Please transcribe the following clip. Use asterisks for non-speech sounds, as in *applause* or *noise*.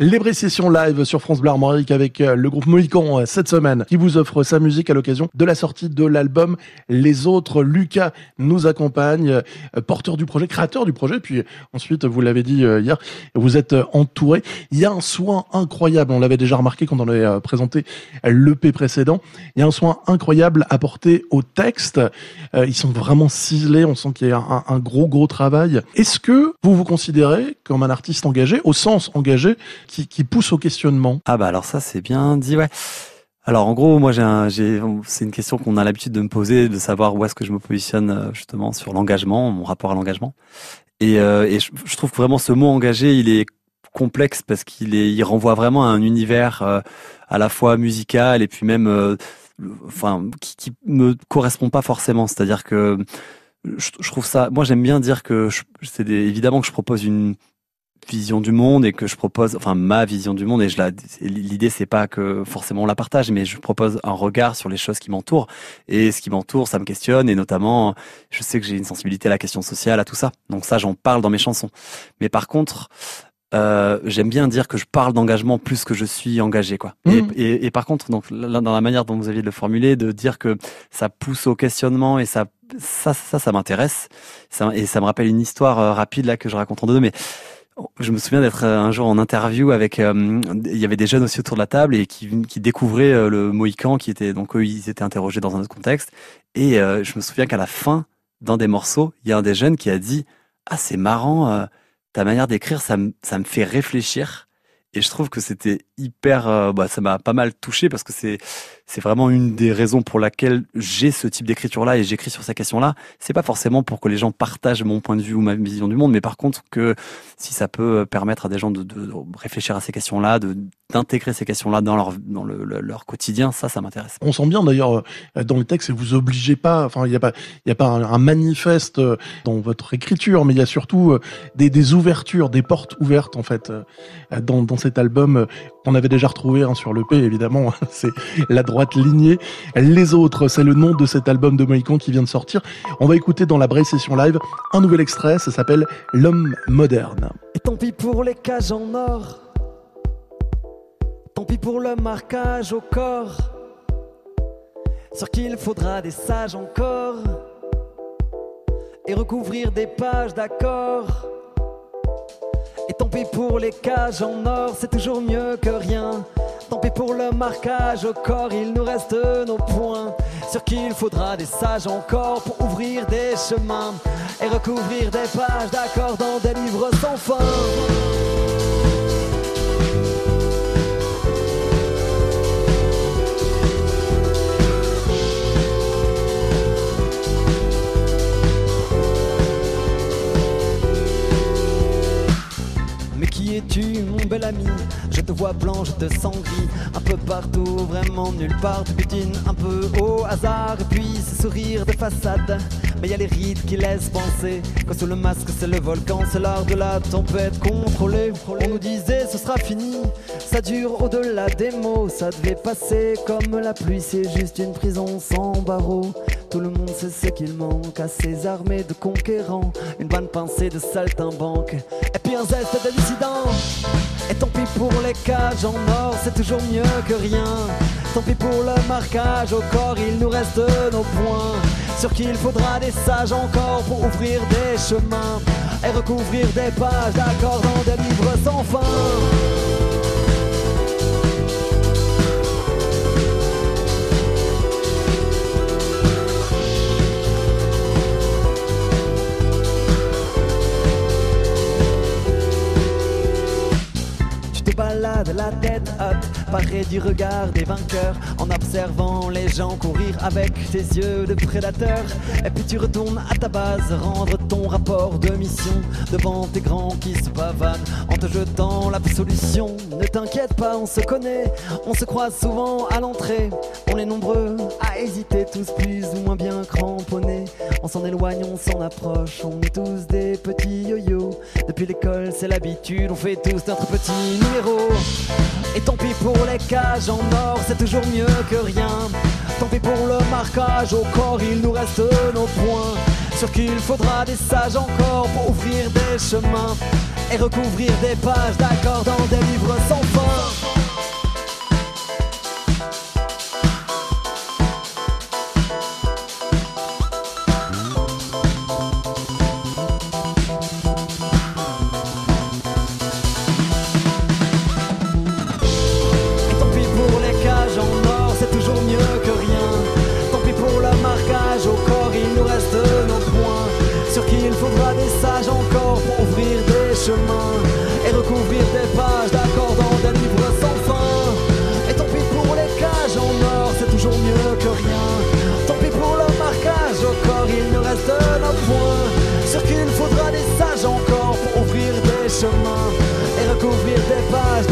Les sessions live sur France Bleu Armorique avec euh, le groupe Mohican euh, cette semaine qui vous offre sa musique à l'occasion de la sortie de l'album Les Autres. Lucas nous accompagne, euh, porteur du projet, créateur du projet. Puis ensuite, vous l'avez dit hier, vous êtes entouré. Il y a un soin incroyable. On l'avait déjà remarqué quand on avait présenté l'EP précédent. Il y a un soin incroyable apporté au texte. Ils sont vraiment ciselés. On sent qu'il y a un, un gros, gros travail. Est-ce que vous vous considérez comme un artiste engagé, au sens engagé, qui, pousse au questionnement Ah bah alors ça c'est bien dit, ouais. Alors en gros, moi j'ai, c'est une question qu'on a l'habitude de me poser, de savoir où est-ce que je me positionne euh, justement sur l'engagement, mon rapport à l'engagement. Et, euh, et je, trouve vraiment ce mot engagé, il est complexe parce qu'il est, il renvoie vraiment à un univers euh, à la fois musical et puis même, enfin, qui, qui me correspond pas forcément. C'est-à-dire que je, je, trouve ça, moi j'aime bien dire que c'est évidemment que je propose une vision du monde et que je propose, enfin ma vision du monde et je la, l'idée c'est pas que forcément on la partage, mais je propose un regard sur les choses qui m'entourent et ce qui m'entoure, ça me questionne et notamment, je sais que j'ai une sensibilité à la question sociale, à tout ça, donc ça j'en parle dans mes chansons. Mais par contre, euh, j'aime bien dire que je parle d'engagement plus que je suis engagé, quoi. Et, mmh. et, et, par contre, donc là, dans la manière dont vous aviez de le formuler, de dire que ça pousse au questionnement et ça, ça, ça, ça m'intéresse. et ça me rappelle une histoire euh, rapide là que je raconte en deux, mais je me souviens d'être euh, un jour en interview avec, euh, il y avait des jeunes aussi autour de la table et qui, découvraient euh, le Mohican, qui était donc eux ils étaient interrogés dans un autre contexte. Et je me souviens qu'à la fin d'un des morceaux, il y a un des jeunes qui a dit ah c'est marrant ta manière d'écrire, ça ça me fait réfléchir. Et je trouve que c'était hyper, bah, ça m'a pas mal touché parce que c'est c'est vraiment une des raisons pour laquelle j'ai ce type d'écriture-là et j'écris sur ces questions-là. C'est pas forcément pour que les gens partagent mon point de vue ou ma vision du monde, mais par contre que si ça peut permettre à des gens de, réfléchir à ces questions-là, d'intégrer ces questions-là dans leur dans le, leur quotidien, ça, ça m'intéresse. On sent bien d'ailleurs euh, dans le texte, vous obligez pas, enfin il y a pas un, manifeste euh, dans votre écriture, mais il y a surtout euh, des, ouvertures, des portes ouvertes en fait dans cet album qu'on avait déjà retrouvé hein, sur le P évidemment. *laughs* C'est la droite lignée. Les autres, c'est le nom de cet album de Mohican qui vient de sortir. On va écouter dans la Braille Session Live un nouvel extrait, ça s'appelle L'homme moderne. Et tant pis pour les cages en or, tant pis pour le marquage au corps, sur qui il faudra des sages encore, et recouvrir des pages d'accords. Tant pis pour les cages en or, c'est toujours mieux que rien. Tant pis pour le marquage au corps, il nous reste nos points. Sur qui il faudra des sages encore pour ouvrir des chemins et recouvrir des pages d'accords dans des livres sans fin. Mais qui es-tu, mon bel ami? Je te vois blanc, je te sens gris, un peu partout, vraiment nulle part. Tu butines un peu au hasard, et puis ce sourire de façade. Mais y a les rides qui laissent penser que sous le masque c'est le volcan, c'est l'art de la tempête contrôlée. On nous disait ce sera fini, ça dure au-delà des mots, ça devait passer comme la pluie, c'est juste une prison sans barreaux. Tout le monde sait ce qu'il manque à ces armées de conquérants, une bonne pincée de saltimbanque, et puis un zeste de dissident. Et tant pis pour les cages en or, c'est toujours mieux que rien. Tant pis pour le marquage au corps, il nous reste nos points. Sur qui il faudra des sages encore pour ouvrir des chemins et recouvrir des pages d'accords dans des livres sans la tête haute, paré du regard des vainqueurs, en observant les gens courir avec tes yeux de prédateur. Et puis tu retournes à ta base, rendre ton rapport de mission devant tes grands qui se pavanent, en te jetant la solution. Ne t'inquiète pas, on se connaît, on se croise souvent à l'entrée. On est nombreux à hésiter, tous plus ou moins bien cramponnés. On s'en éloigne, on s'en approche, on est tous des petits yo-yo. Depuis l'école, c'est l'habitude, on fait tous notre petit numéro. Et tant pis pour les cages en or, c'est toujours mieux que rien. Tant pis pour le marquage au corps, il nous reste nos points. Sur qui il faudra des sages encore pour ouvrir des chemins et recouvrir des pages d'accords dans des livres sans fin. Des pages d'accords dans des livres sans fin. Et tant pis pour les cages en or, c'est toujours mieux que rien. Tant pis pour le marquage au corps, il nous reste nos points. Sur qui il faudra des sages encore pour ouvrir des chemins et recouvrir des pages